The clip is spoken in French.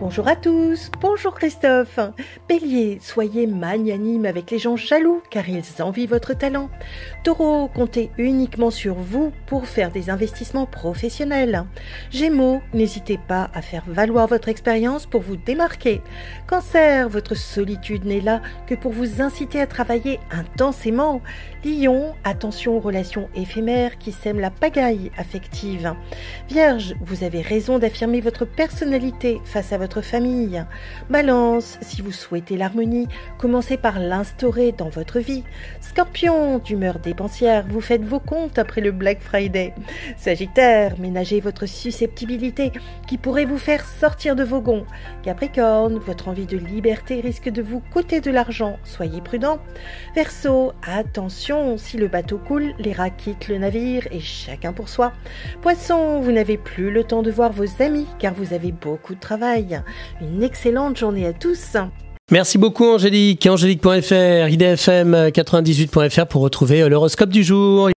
Bonjour à tous, bonjour Christophe. Bélier, soyez magnanime avec les gens jaloux car ils envient votre talent. Taureau, comptez uniquement sur vous pour faire des investissements professionnels. Gémeaux, n'hésitez pas à faire valoir votre expérience pour vous démarquer. Cancer, votre solitude n'est là que pour vous inciter à travailler intensément. Lion, attention aux relations éphémères qui sèment la pagaille affective. Vierge, vous avez raison d'affirmer votre personnalité face à votre famille. Balance, si vous souhaitez l'harmonie, commencez par l'instaurer dans votre vie. Scorpion, d'humeur dépensière, vous faites vos comptes après le Black Friday. Sagittaire, ménagez votre susceptibilité qui pourrait vous faire sortir de vos gonds. Capricorne, votre envie de liberté risque de vous coûter de l'argent, soyez prudent. Verseau, attention, si le bateau coule, les rats quittent le navire et chacun pour soi. Poisson, vous n'avez plus le temps de voir vos amis car vous avez beaucoup de travail. Une excellente journée à tous. Merci beaucoup Angélique. Angélique.fr, idfm98.fr pour retrouver l'horoscope du jour.